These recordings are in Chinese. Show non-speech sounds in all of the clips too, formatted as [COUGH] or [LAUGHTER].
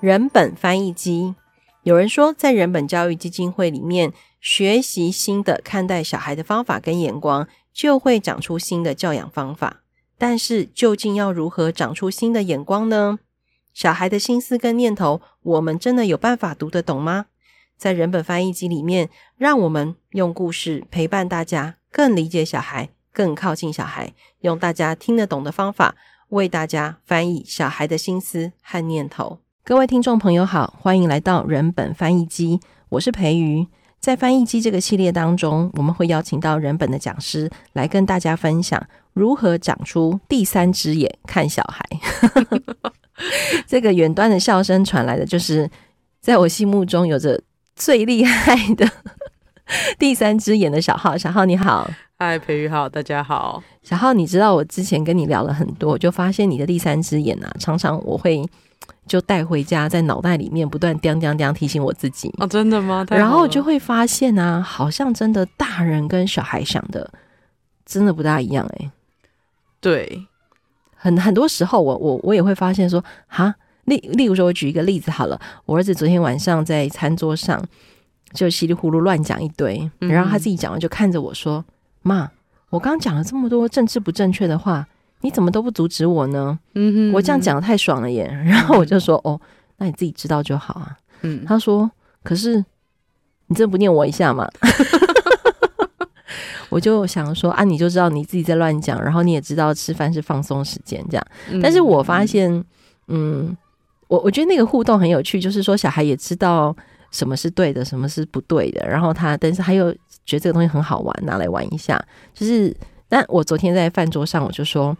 人本翻译机。有人说，在人本教育基金会里面学习新的看待小孩的方法跟眼光，就会长出新的教养方法。但是，究竟要如何长出新的眼光呢？小孩的心思跟念头，我们真的有办法读得懂吗？在人本翻译机里面，让我们用故事陪伴大家，更理解小孩，更靠近小孩，用大家听得懂的方法，为大家翻译小孩的心思和念头。各位听众朋友好，欢迎来到人本翻译机，我是培瑜。在翻译机这个系列当中，我们会邀请到人本的讲师来跟大家分享如何长出第三只眼看小孩。[LAUGHS] 这个远端的笑声传来的，就是在我心目中有着。最厉害的第三只眼的小浩，小浩你好，嗨，培瑜好，大家好，小浩，你知道我之前跟你聊了很多，就发现你的第三只眼啊，常常我会就带回家，在脑袋里面不断叮叮叮提醒我自己哦，真的吗？然后就会发现啊，好像真的大人跟小孩想的真的不大一样哎、欸，对，很很多时候我我我也会发现说，哈。例例如说，我举一个例子好了，我儿子昨天晚上在餐桌上就稀里糊涂乱讲一堆，然后他自己讲完就看着我说：“妈，我刚讲了这么多政治不正确的话，你怎么都不阻止我呢？”嗯哼，我这样讲得太爽了耶！然后我就说：“哦，那你自己知道就好啊。”嗯，他说：“可是你真的不念我一下吗？” [LAUGHS] 我就想说：“啊，你就知道你自己在乱讲，然后你也知道吃饭是放松时间这样。”但是我发现，嗯。我我觉得那个互动很有趣，就是说小孩也知道什么是对的，什么是不对的，然后他但是他又觉得这个东西很好玩，拿来玩一下。就是，但我昨天在饭桌上，我就说，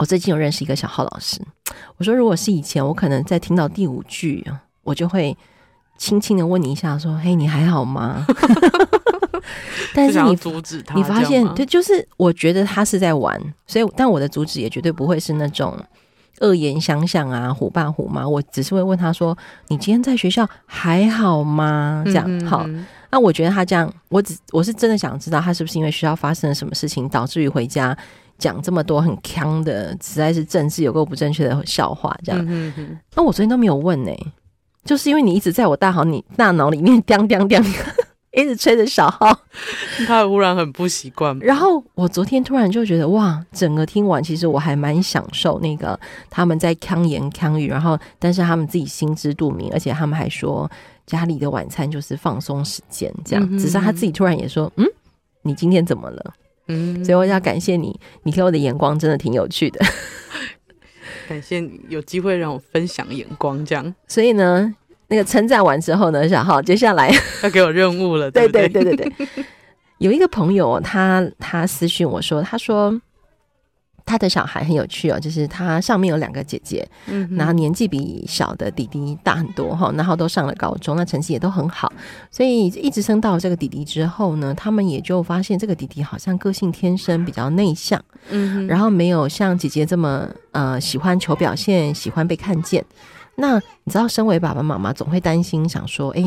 我最近有认识一个小浩老师，我说如果是以前，我可能在听到第五句，我就会轻轻的问你一下，说，嘿，你还好吗？[LAUGHS] 但是你阻止他，你发现，对，就是我觉得他是在玩，所以，但我的阻止也绝对不会是那种。恶言相向啊，虎爸虎妈，我只是会问他说：“你今天在学校还好吗？”这样嗯嗯好。那我觉得他这样，我只我是真的想知道他是不是因为学校发生了什么事情，导致于回家讲这么多很腔的，实在是政治有够不正确的笑话。这样。那我昨天都没有问呢、欸，就是因为你一直在我大好你大脑里面 [LAUGHS] 叮叮叮。一直吹着小号，[LAUGHS] 他忽然很不习惯。然后我昨天突然就觉得，哇，整个听完，其实我还蛮享受那个他们在腔言腔语，然后但是他们自己心知肚明，而且他们还说家里的晚餐就是放松时间，这样。嗯、只是他自己突然也说，嗯，你今天怎么了？嗯，所以我要感谢你，你给我的眼光真的挺有趣的。感谢你有机会让我分享眼光，这样。所以呢。那个称赞完之后呢，小浩接下来 [LAUGHS] 要给我任务了，对对对对对。[LAUGHS] 有一个朋友，他他私讯我说，他说他的小孩很有趣哦，就是他上面有两个姐姐，嗯，然后年纪比小的弟弟大很多哈，然后都上了高中，那成绩也都很好，所以一直升到这个弟弟之后呢，他们也就发现这个弟弟好像个性天生比较内向，嗯，然后没有像姐姐这么呃喜欢求表现，喜欢被看见。那你知道，身为爸爸妈妈，总会担心，想说，诶，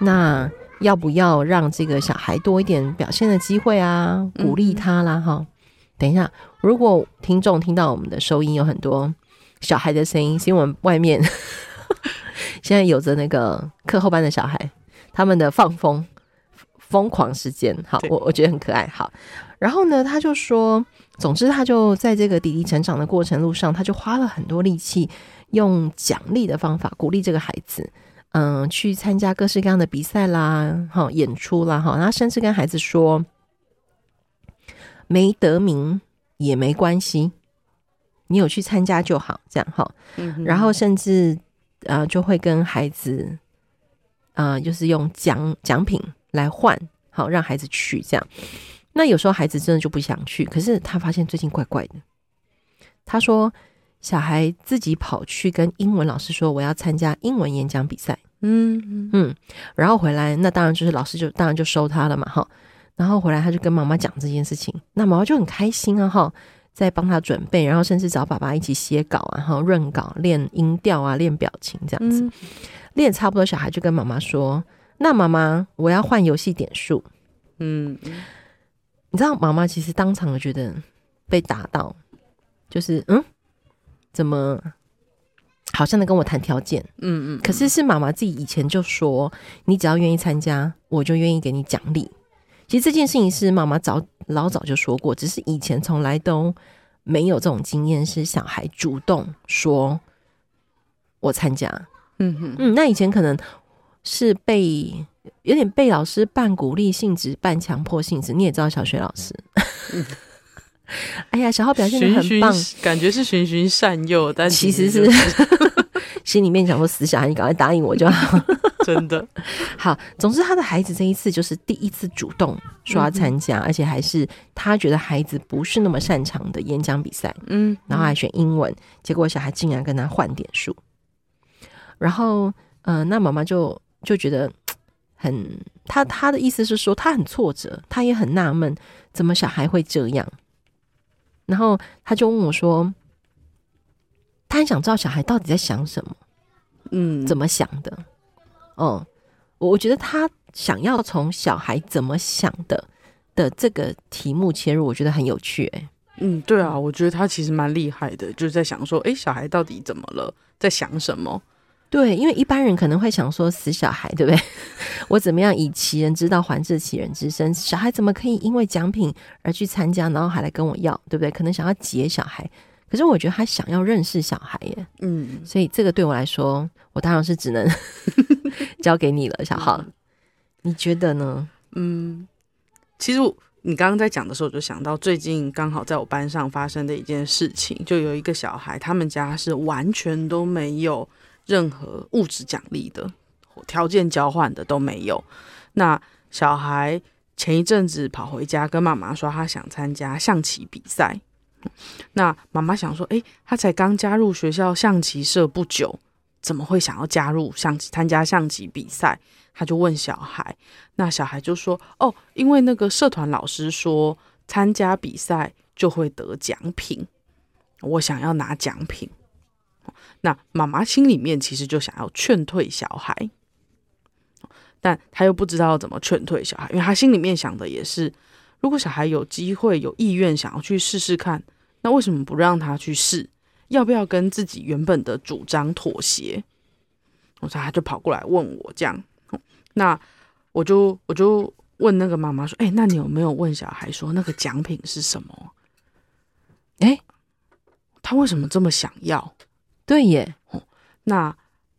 那要不要让这个小孩多一点表现的机会啊？鼓励他啦，哈、嗯。等一下，如果听众听到我们的收音有很多小孩的声音，是因为我们外面 [LAUGHS] 现在有着那个课后班的小孩，他们的放风疯狂时间，好，我我觉得很可爱，好。然后呢，他就说，总之，他就在这个弟弟成长的过程路上，他就花了很多力气。用奖励的方法鼓励这个孩子，嗯，去参加各式各样的比赛啦，哈，演出啦，哈，然后甚至跟孩子说，没得名也没关系，你有去参加就好，这样哈，嗯，然后甚至呃，就会跟孩子，呃，就是用奖奖品来换，好让孩子去这样。那有时候孩子真的就不想去，可是他发现最近怪怪的，他说。小孩自己跑去跟英文老师说：“我要参加英文演讲比赛。”嗯嗯，然后回来，那当然就是老师就当然就收他了嘛，哈。然后回来他就跟妈妈讲这件事情，那妈妈就很开心啊，哈，在帮他准备，然后甚至找爸爸一起写稿啊，然后润稿、练音调啊、练表情这样子，练差不多，小孩就跟妈妈说：“那妈妈，我要换游戏点数。”嗯，你知道妈妈其实当场就觉得被打到，就是嗯。怎么好像在跟我谈条件，嗯嗯，可是是妈妈自己以前就说，你只要愿意参加，我就愿意给你奖励。其实这件事情是妈妈早老早就说过，只是以前从来都没有这种经验，是小孩主动说我参加。嗯哼嗯，那以前可能是被有点被老师半鼓励性质、半强迫性质。你也知道小学老师，嗯、[LAUGHS] 哎呀，小浩表现的很棒，循循感觉是循循善诱，但其实是。[LAUGHS] 心里面想说死小孩，你赶快答应我就好。真的。[LAUGHS] 好，总之他的孩子这一次就是第一次主动说要参加，嗯、而且还是他觉得孩子不是那么擅长的演讲比赛，嗯，然后还选英文，结果小孩竟然跟他换点数，然后嗯、呃，那妈妈就就觉得很，他他的意思是说他很挫折，他也很纳闷，怎么小孩会这样，然后他就问我说。他很想知道小孩到底在想什么，嗯，怎么想的？哦，我我觉得他想要从小孩怎么想的的这个题目切入，我觉得很有趣。哎，嗯，对啊，我觉得他其实蛮厉害的，就是在想说，哎，小孩到底怎么了，在想什么？对，因为一般人可能会想说，死小孩，对不对？[LAUGHS] 我怎么样以其人之道还治其人之身？小孩怎么可以因为奖品而去参加，然后还来跟我要，对不对？可能想要劫小孩。可是我觉得他想要认识小孩耶，嗯，所以这个对我来说，我当然是只能 [LAUGHS] 交给你了，小浩，嗯、你觉得呢？嗯，其实你刚刚在讲的时候，我就想到最近刚好在我班上发生的一件事情，就有一个小孩，他们家是完全都没有任何物质奖励的，条件交换的都没有。那小孩前一阵子跑回家跟妈妈说，他想参加象棋比赛。那妈妈想说，诶，他才刚加入学校象棋社不久，怎么会想要加入象棋参加象棋比赛？他就问小孩，那小孩就说，哦，因为那个社团老师说参加比赛就会得奖品，我想要拿奖品。那妈妈心里面其实就想要劝退小孩，但她又不知道怎么劝退小孩，因为她心里面想的也是。如果小孩有机会、有意愿想要去试试看，那为什么不让他去试？要不要跟自己原本的主张妥协？我说他就跑过来问我这样，那我就我就问那个妈妈说：“哎、欸，那你有没有问小孩说那个奖品是什么？哎、欸，他为什么这么想要？对耶。”那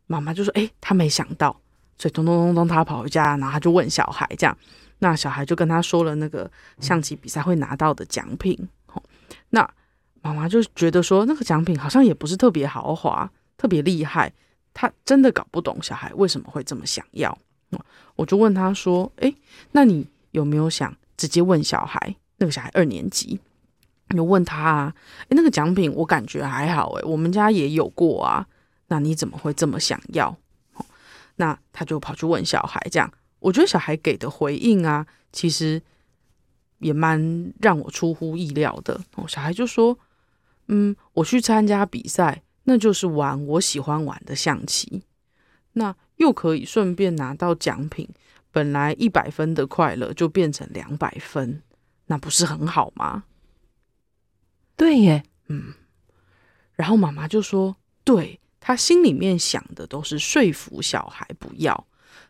妈妈就说：“哎、欸，他没想到，所以咚咚咚咚，他跑回家，然后他就问小孩这样。”那小孩就跟他说了那个象棋比赛会拿到的奖品，那妈妈就觉得说那个奖品好像也不是特别豪华、特别厉害，他真的搞不懂小孩为什么会这么想要。我就问他说：“诶，那你有没有想直接问小孩？那个小孩二年级，有问他啊？诶，那个奖品我感觉还好，诶，我们家也有过啊。那你怎么会这么想要？那他就跑去问小孩这样。”我觉得小孩给的回应啊，其实也蛮让我出乎意料的。哦，小孩就说：“嗯，我去参加比赛，那就是玩我喜欢玩的象棋，那又可以顺便拿到奖品。本来一百分的快乐就变成两百分，那不是很好吗？”对耶，嗯。然后妈妈就说：“对，他心里面想的都是说服小孩不要。”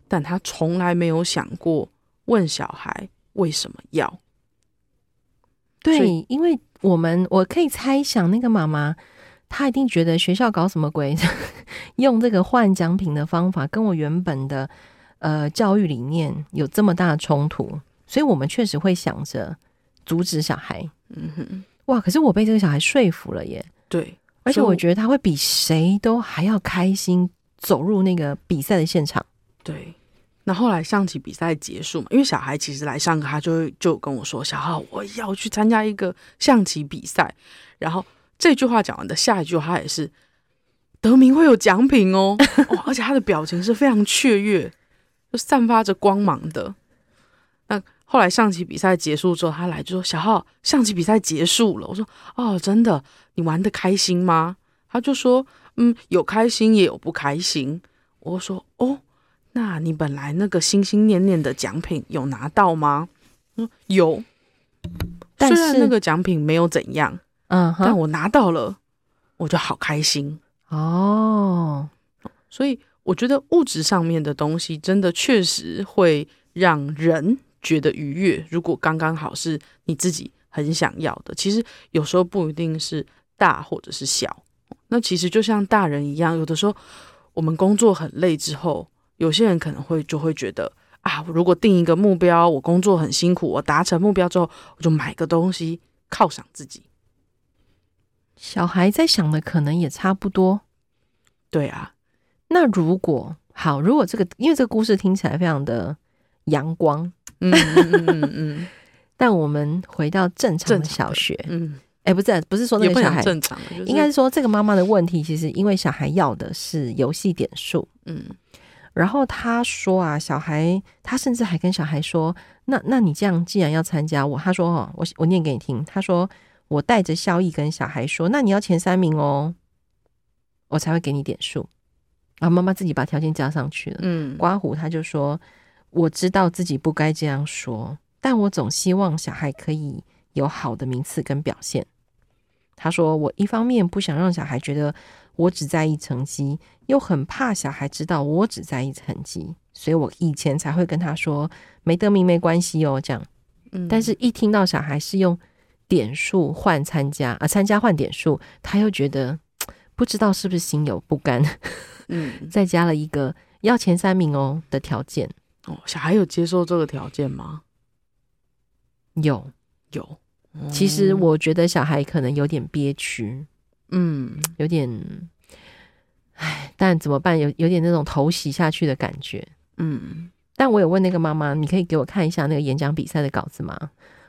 但他从来没有想过问小孩为什么要。对，因为我们我可以猜想，那个妈妈她一定觉得学校搞什么鬼，[LAUGHS] 用这个换奖品的方法，跟我原本的呃教育理念有这么大的冲突，所以我们确实会想着阻止小孩。嗯哼，哇！可是我被这个小孩说服了耶。对，而且我觉得他会比谁都还要开心走入那个比赛的现场。对，那后来象棋比赛结束嘛，因为小孩其实来上课，他就会就跟我说：“小浩，我要去参加一个象棋比赛。”然后这句话讲完的下一句话，他也是得名会有奖品哦，[LAUGHS] 哦，而且他的表情是非常雀跃，就散发着光芒的。那后来象棋比赛结束之后，他来就说：“小浩，象棋比赛结束了。”我说：“哦，真的，你玩的开心吗？”他就说：“嗯，有开心也有不开心。”我说：“哦。”那你本来那个心心念念的奖品有拿到吗？说，有，但是虽然那个奖品没有怎样，嗯，但我拿到了，我就好开心。哦，所以我觉得物质上面的东西真的确实会让人觉得愉悦。如果刚刚好是你自己很想要的，其实有时候不一定是大或者是小。那其实就像大人一样，有的时候我们工作很累之后，有些人可能会就会觉得啊，如果定一个目标，我工作很辛苦，我达成目标之后，我就买个东西犒赏自己。小孩在想的可能也差不多。对啊，那如果好，如果这个因为这个故事听起来非常的阳光，嗯嗯嗯嗯，嗯。[LAUGHS] 但我们回到正常的小学，嗯。哎，欸、不是，不是说那个小孩正常，就是、应该是说这个妈妈的问题，其实因为小孩要的是游戏点数，嗯，然后他说啊，小孩他甚至还跟小孩说，那那你这样既然要参加我，他说哦，我我念给你听，他说我带着笑意跟小孩说，那你要前三名哦，我才会给你点数，然后妈妈自己把条件加上去了，嗯，刮胡他就说，我知道自己不该这样说，但我总希望小孩可以有好的名次跟表现。他说：“我一方面不想让小孩觉得我只在意成绩，又很怕小孩知道我只在意成绩，所以我以前才会跟他说没得名没关系哦，这样。嗯，但是一听到小孩是用点数换参加啊，参加换点数，他又觉得不知道是不是心有不甘，嗯，[LAUGHS] 再加了一个要前三名哦的条件。哦，小孩有接受这个条件吗？有，有。”其实我觉得小孩可能有点憋屈，嗯，有点，唉，但怎么办？有有点那种头洗下去的感觉，嗯。但我有问那个妈妈，你可以给我看一下那个演讲比赛的稿子吗？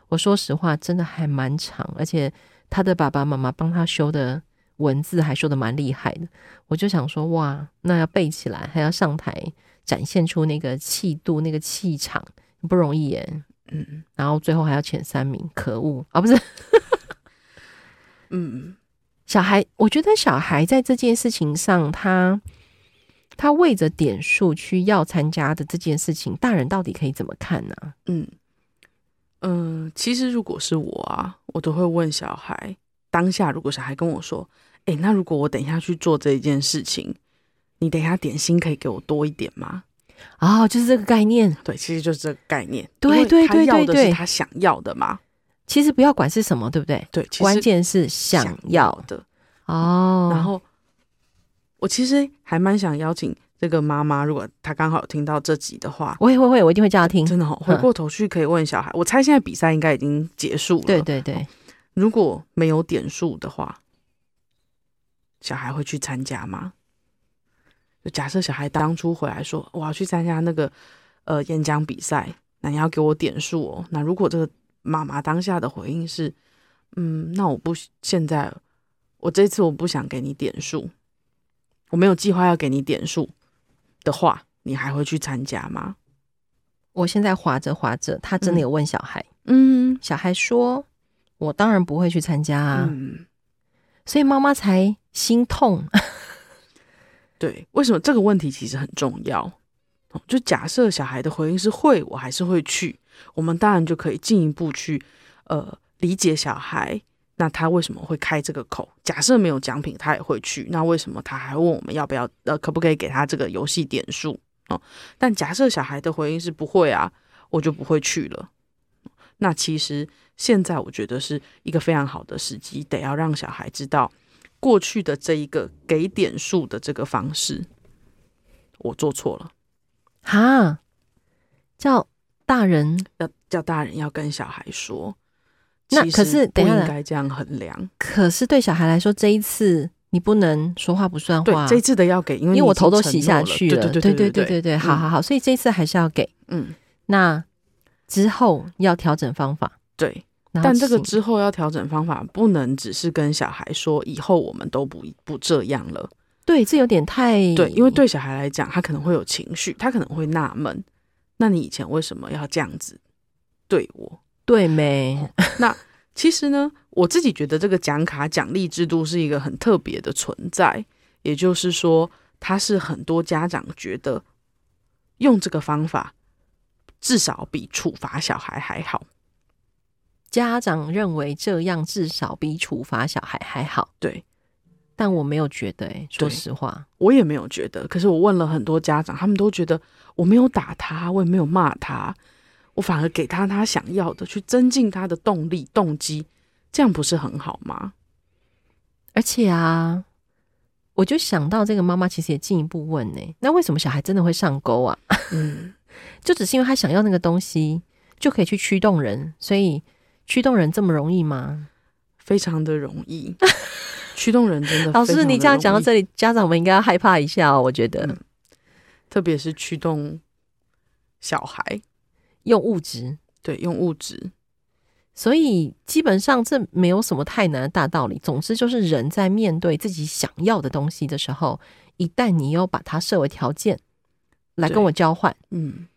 我说实话，真的还蛮长，而且他的爸爸妈妈帮他修的文字还说的蛮厉害的。我就想说，哇，那要背起来，还要上台展现出那个气度、那个气场，不容易耶。嗯，然后最后还要前三名，可恶啊！哦、不是，嗯，[LAUGHS] 小孩，我觉得小孩在这件事情上，他他为着点数去要参加的这件事情，大人到底可以怎么看呢？嗯嗯、呃，其实如果是我啊，我都会问小孩，当下如果小孩跟我说，哎，那如果我等一下去做这一件事情，你等一下点心可以给我多一点吗？哦，就是这个概念，对，其实就是这个概念，对对对对对，他想要的嘛。其实不要管是什么，对不对？对，关键是想要的哦。然后我其实还蛮想邀请这个妈妈，如果她刚好有听到这集的话，我也会会，我一定会叫她听。真的，哦，回过头去可以问小孩。嗯，我猜现在比赛应该已经结束了。对对对，如果没有点数的话，小孩会去参加吗？就假设小孩当初回来说，我要去参加那个呃演讲比赛，那你要给我点数哦。那如果这个妈妈当下的回应是，嗯，那我不现在，我这次我不想给你点数，我没有计划要给你点数的话，你还会去参加吗？我现在划着划着，他真的有问小孩，嗯，小孩说，我当然不会去参加啊，嗯，所以妈妈才心痛。[LAUGHS] 对，为什么这个问题其实很重要？就假设小孩的回应是会，我还是会去。我们当然就可以进一步去呃理解小孩，那他为什么会开这个口？假设没有奖品，他也会去。那为什么他还问我们要不要呃可不可以给他这个游戏点数？哦，但假设小孩的回应是不会啊，我就不会去了。那其实现在我觉得是一个非常好的时机，得要让小孩知道。过去的这一个给点数的这个方式，我做错了，哈，叫大人？要叫大人要跟小孩说，那可是不应该这样衡量。可是对小孩来说，这一次你不能说话不算话，这一次的要给，因为因为我头都洗下去了，对对对对对对对，好好好，所以这一次还是要给，嗯，那之后要调整方法，对。但这个之后要调整方法，不能只是跟小孩说以后我们都不不这样了。对，这有点太对，因为对小孩来讲，他可能会有情绪，他可能会纳闷：那你以前为什么要这样子对我？对没？哦，那其实呢，我自己觉得这个奖卡奖励制度是一个很特别的存在，也就是说，它是很多家长觉得用这个方法至少比处罚小孩还好。家长认为这样至少比处罚小孩还好。对，但我没有觉得、说实话，我也没有觉得。可是我问了很多家长，他们都觉得我没有打他，我也没有骂他，我反而给他他想要的，去增进他的动力、动机，这样不是很好吗？而且啊，我就想到这个妈妈其实也进一步问呢、欸，那为什么小孩真的会上钩啊？嗯，[LAUGHS] 就只是因为他想要那个东西，就可以去驱动人，所以驱动人这么容易吗？非常的容易。[LAUGHS] 驱动人真的，老师，你这样讲到这里，家长们应该要害怕一下哦。我觉得，嗯、特别是驱动小孩用物质，对，用物质，所以基本上这没有什么太难的大道理。总之，就是人在面对自己想要的东西的时候，一旦你又把它设为条件来跟我交换，嗯，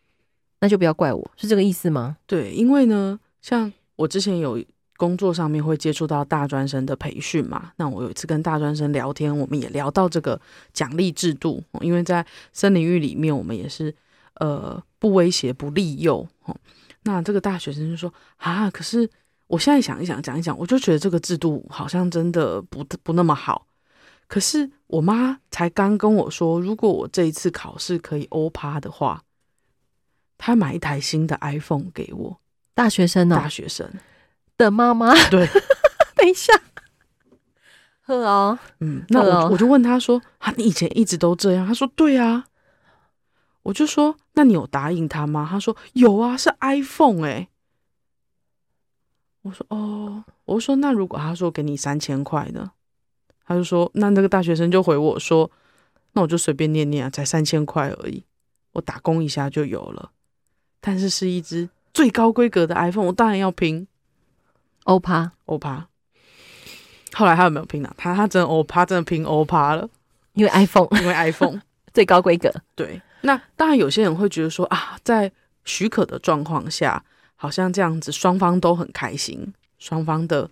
那就不要怪我，是这个意思吗？对，因为呢，像我之前有。工作上面会接触到大专生的培训嘛？那我有一次跟大专生聊天，我们也聊到这个奖励制度，因为在森林域里面，我们也是呃不威胁、不利诱。那这个大学生就说啊，可是我现在想一想、讲一讲，我就觉得这个制度好像真的不不那么好。可是我妈才刚跟我说，如果我这一次考试可以欧趴的话，她买一台新的 iPhone 给我。大学生呢？大学生。的妈妈，对，[LAUGHS] 等一下，呵哦，嗯，那我我就问他说：“啊，你以前一直都这样？”他说：“对啊。”我就说：“那你有答应他吗？”他说：“有啊，是 iPhone 欸。”我说：“哦。”我说：“那如果他说给你三千块呢？”他就说：“那那个大学生就回我说：‘那我就随便念念啊，才三千块而已，我打工一下就有了。’但是是一支最高规格的 iPhone，我当然要拼。”欧趴，欧趴。后来他有没有拼呢？他他真的欧趴，真的拼欧趴了，因为 iPhone，因为 iPhone [LAUGHS] 最高规格。对，那当然有些人会觉得说啊，在许可的状况下，好像这样子双方都很开心，双方的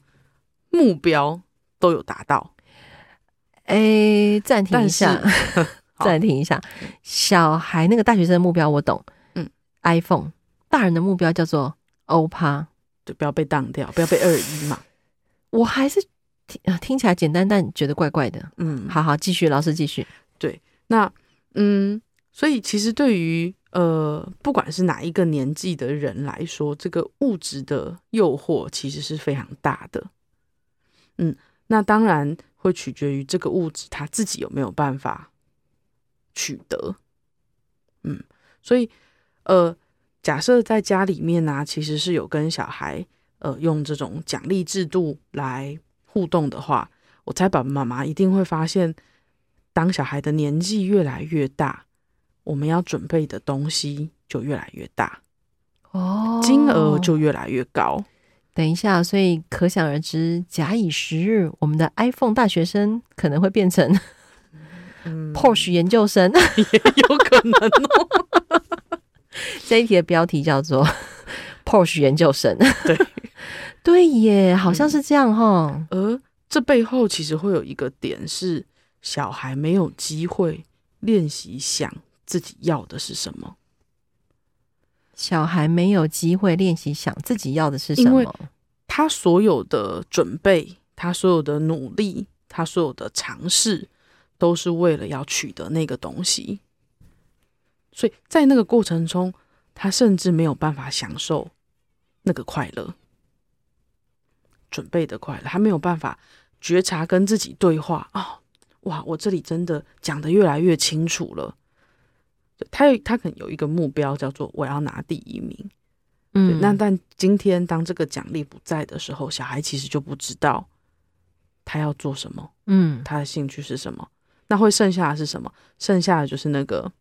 目标都有达到。哎，暂停一下，[LAUGHS] 暂停一下。小孩那个大学生的目标我懂，嗯，iPhone。大人的目标叫做欧趴。就不要被当掉，不要被二一嘛。我还是听听起来简单，但觉得怪怪的。嗯，好好继续，老师继续。对，那嗯，所以其实对于呃，不管是哪一个年纪的人来说，这个物质的诱惑其实是非常大的。嗯，那当然会取决于这个物质他自己有没有办法取得。嗯，所以呃。假设在家里面呢、啊，其实是有跟小孩呃用这种奖励制度来互动的话，我猜爸爸妈妈一定会发现，当小孩的年纪越来越大，我们要准备的东西就越来越大，哦，金额就越来越高。等一下，所以可想而知，假以时日，我们的 iPhone 大学生可能会变成 Porsche 研究生，嗯、[LAUGHS] 也有可能哦。[LAUGHS] 这一题的标题叫做 [LAUGHS] “Porsche 研究生”，对 [LAUGHS] 对耶，好像是这样哈。而这背后其实会有一个点是，小孩没有机会练习想自己要的是什么。小孩没有机会练习想自己要的是什么，他所有的准备，他所有的努力，他所有的尝试，都是为了要取得那个东西。所以在那个过程中，他甚至没有办法享受那个快乐，准备的快乐，他没有办法觉察跟自己对话啊、哦！哇，我这里真的讲得越来越清楚了。他他可能有一个目标，叫做我要拿第一名。嗯，那但今天当这个奖励不在的时候，小孩其实就不知道他要做什么。嗯，他的兴趣是什么？那会剩下的是什么？剩下的就是那个。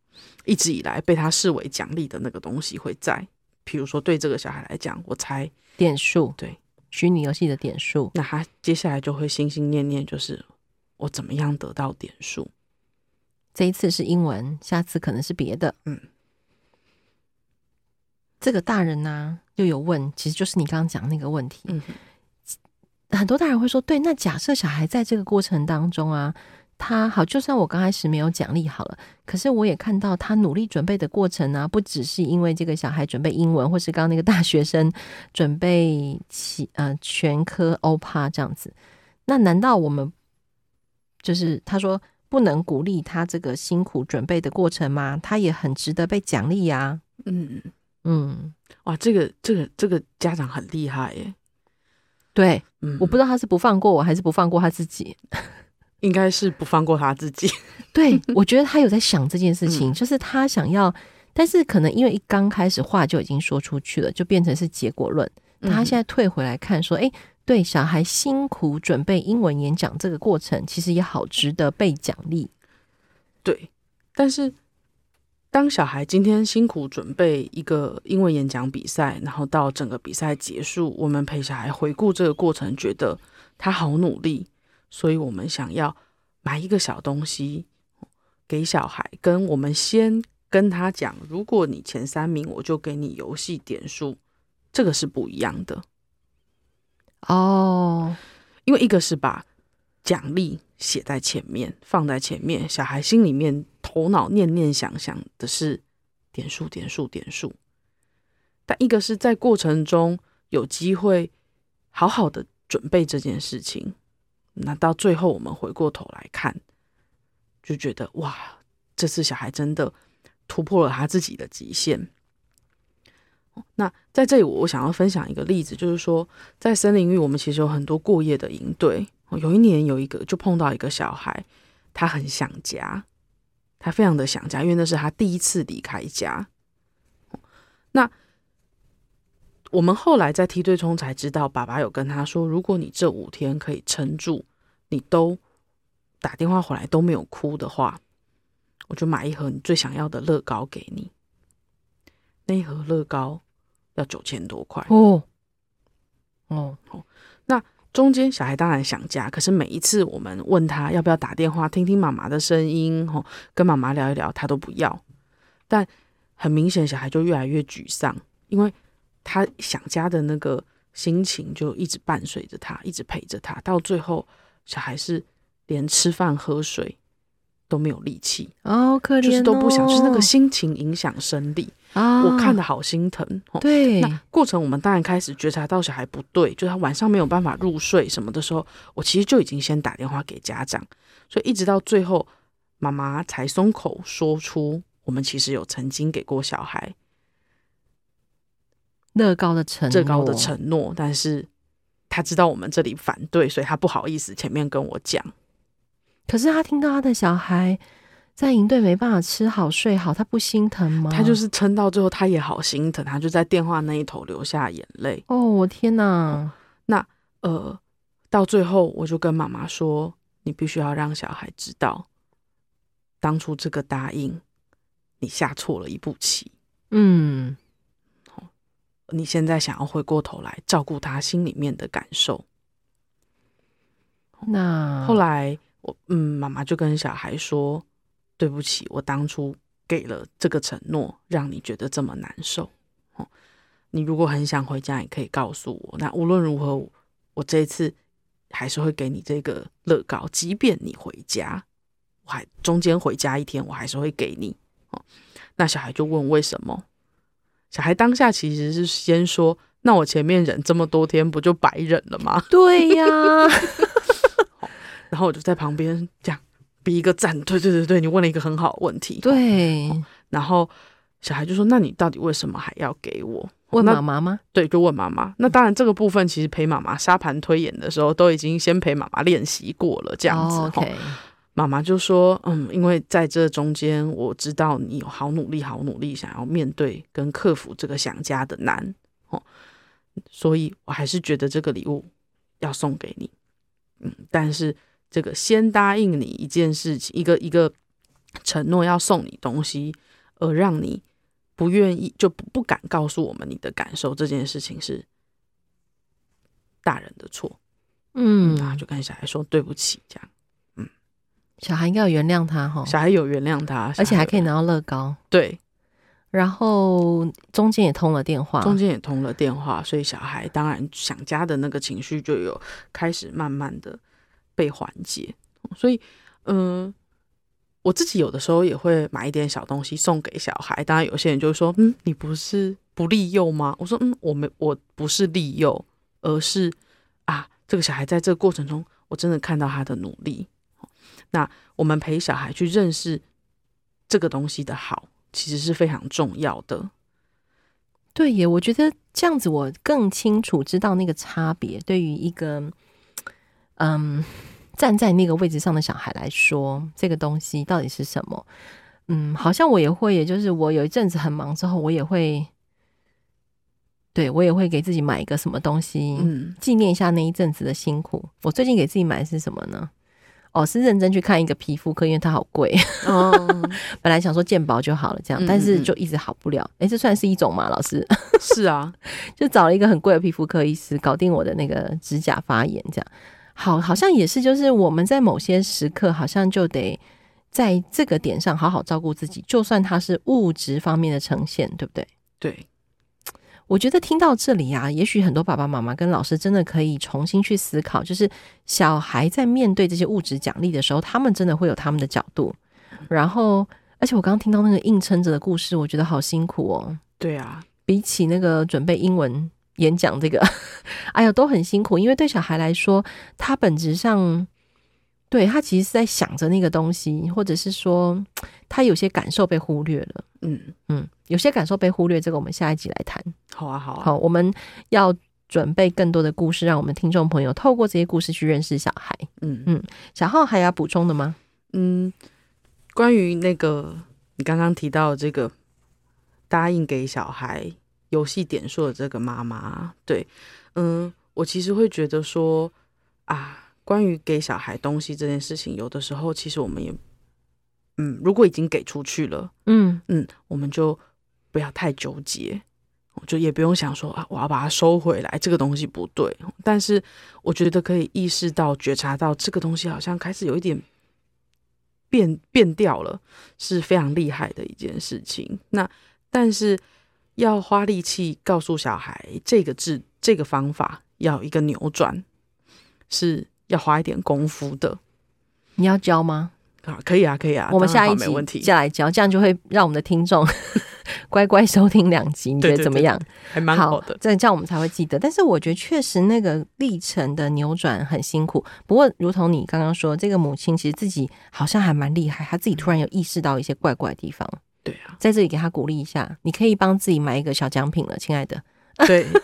一直以来被他视为奖励的那个东西会在，比如说对这个小孩来讲，我猜点数，对虚拟游戏的点数，那他接下来就会心心念念，就是我怎么样得到点数。这一次是英文，下次可能是别的。嗯，这个大人呢、啊、又有问，其实就是你刚刚讲那个问题。嗯，很多大人会说，对，那假设小孩在这个过程当中啊。他好，就算我刚开始没有奖励好了，可是我也看到他努力准备的过程啊，不只是因为这个小孩准备英文，或是刚刚那个大学生准备其呃全科欧趴这样子。那难道我们就是他说不能鼓励他这个辛苦准备的过程吗？他也很值得被奖励呀。嗯嗯，哇，这个这个这个家长很厉害耶。对，嗯，我不知道他是不放过我还是不放过他自己，应该是不放过他自己。[LAUGHS] 对，我觉得他有在想这件事情，嗯、就是他想要，但是可能因为一刚开始话就已经说出去了，就变成是结果论。他现在退回来看，说：“哎、嗯，对，小孩辛苦准备英文演讲这个过程，其实也好值得被奖励。”对，但是当小孩今天辛苦准备一个英文演讲比赛，然后到整个比赛结束，我们陪小孩回顾这个过程，觉得他好努力，所以我们想要买一个小东西给小孩，跟我们先跟他讲：“如果你前三名，我就给你游戏点数。”这个是不一样的。哦，因为一个是把奖励写在前面，放在前面，小孩心里面头脑念念想想的是点数、点数、点数，但一个是在过程中有机会好好的准备这件事情，那到最后我们回过头来看，就觉得哇，这次小孩真的突破了他自己的极限。那在这里，我想要分享一个例子，就是说，在森林浴，我们其实有很多过夜的营队。有一年，有一个就碰到一个小孩，他很想家，他非常的想家，因为那是他第一次离开家。那我们后来在梯队中才知道，爸爸有跟他说，如果你这五天可以撑住，你都打电话回来都没有哭的话，我就买一盒你最想要的乐高给你。那一盒乐高。要九千多块哦，哦，那中间小孩当然想家，可是每一次我们问他要不要打电话听听妈妈的声音，吼，跟妈妈聊一聊，他都不要。但很明显，小孩就越来越沮丧，因为他想家的那个心情就一直伴随着他，一直陪着他，到最后，小孩是连吃饭喝水都没有力气哦，可怜哦，就是都不想，就是那个心情影响生理。啊，我看的好心疼。对，那过程我们当然开始觉察到小孩不对，就是他晚上没有办法入睡什么的时候，我其实就已经先打电话给家长，所以一直到最后，妈妈才松口说出，我们其实有曾经给过小孩乐高的承诺，乐高的承诺，但是他知道我们这里反对，所以他不好意思前面跟我讲。可是他听到他的小孩。在营队没办法吃好睡好，他不心疼吗？他就是撑到最后，他也好心疼，他就在电话那一头流下眼泪。哦，我天哪！哦、那呃，到最后我就跟妈妈说：“你必须要让小孩知道，当初这个答应你下错了一步棋。”嗯，好，你现在想要回过头来照顾他心里面的感受。那后来我嗯，妈妈就跟小孩说。对不起，我当初给了这个承诺，让你觉得这么难受。哦，你如果很想回家，也可以告诉我。那无论如何，我这一次还是会给你这个乐高，即便你回家，我还中间回家一天，我还是会给你。哦，那小孩就问为什么？小孩当下其实是先说：“那我前面忍这么多天，不就白忍了吗？”对呀。[LAUGHS] 然后我就在旁边这样。比一个赞，对对对对，你问了一个很好的问题。对，然后小孩就说：“那你到底为什么还要给我？”问妈妈吗？对，就问妈妈。那当然，这个部分其实陪妈妈沙盘推演的时候，都已经先陪妈妈练习过了，这样子。Oh, OK，妈妈就说：“嗯，因为在这中间，我知道你有好努力，好努力，想要面对跟克服这个想家的难，哦，所以我还是觉得这个礼物要送给你。嗯，但是。”这个先答应你一件事情，一个一个承诺要送你东西，而让你不愿意就不不敢告诉我们你的感受，这件事情是大人的错。嗯，然后就跟小孩说对不起，这样。嗯，小孩应该有原谅他哈，小孩有原谅他，而且还可以拿到乐高。对，然后中间也通了电话，中间也通了电话，所以小孩当然想家的那个情绪就有开始慢慢的。被缓解，所以，嗯，我自己有的时候也会买一点小东西送给小孩。当然，有些人就说：“嗯，你不是不利诱吗？”我说：“嗯，我没，我不是利诱，而是啊，这个小孩在这个过程中，我真的看到他的努力。那我们陪小孩去认识这个东西的好，其实是非常重要的。对耶，我觉得这样子我更清楚知道那个差别。对于一个嗯站在那个位置上的小孩来说，这个东西到底是什么？嗯，好像我也会，也就是我有一阵子很忙之后，我也会。对，我也会给自己买一个什么东西，嗯，纪念一下那一阵子的辛苦。我最近给自己买的是什么呢？哦，是认真去看一个皮肤科，因为它好贵。[LAUGHS] 哦，本来想说健保就好了，这样，但是就一直好不了。哎，这算是一种吗？老师？[LAUGHS] 是啊，[LAUGHS] 就找了一个很贵的皮肤科医师，搞定我的那个指甲发炎，这样。好，好像也是，就是我们在某些时刻，好像就得在这个点上好好照顾自己，就算它是物质方面的呈现，对不对？对。我觉得听到这里啊，也许很多爸爸妈妈跟老师真的可以重新去思考，就是小孩在面对这些物质奖励的时候，他们真的会有他们的角度。然后，而且我刚刚听到那个硬撑着的故事，我觉得好辛苦哦。对啊，比起那个准备英文演讲这个，[LAUGHS] 哎呀，都很辛苦。因为对小孩来说，他本质上。对，他其实是在想着那个东西，或者是说他有些感受被忽略了。嗯嗯，有些感受被忽略，这个我们下一集来谈。好啊，好啊。好，我们要准备更多的故事，让我们听众朋友透过这些故事去认识小孩。嗯嗯，小浩还要补充的吗？嗯，关于那个你刚刚提到的这个答应给小孩游戏点数的这个妈妈，对，嗯，我其实会觉得说啊。关于给小孩东西这件事情，有的时候其实我们也，嗯，如果已经给出去了，嗯嗯，我们就不要太纠结，就也不用想说啊，我要把它收回来，这个东西不对。但是我觉得可以意识到、觉察到这个东西好像开始有一点变变掉了，是非常厉害的一件事情。那但是要花力气告诉小孩这个字、这个方法要一个扭转，是。要花一点功夫的，你要教吗？啊，可以啊，可以啊，我们下一集再来教，这样就会让我们的听众乖乖收听两集，你觉得怎么样？还蛮好的，这样我们才会记得。但是我觉得确实那个历程的扭转很辛苦。不过，如同你刚刚说，这个母亲其实自己好像还蛮厉害，她自己突然有意识到一些怪怪的地方。对啊，在这里给她鼓励一下，你可以帮自己买一个小奖品了，亲爱的。对。[LAUGHS]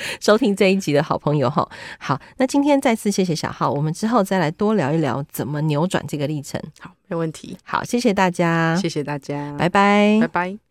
[LAUGHS] 收听这一集的好朋友哈，好，那今天再次谢谢小浩，我们之后再来多聊一聊怎么扭转这个历程。好，没问题。好，谢谢大家，谢谢大家，拜拜，拜拜。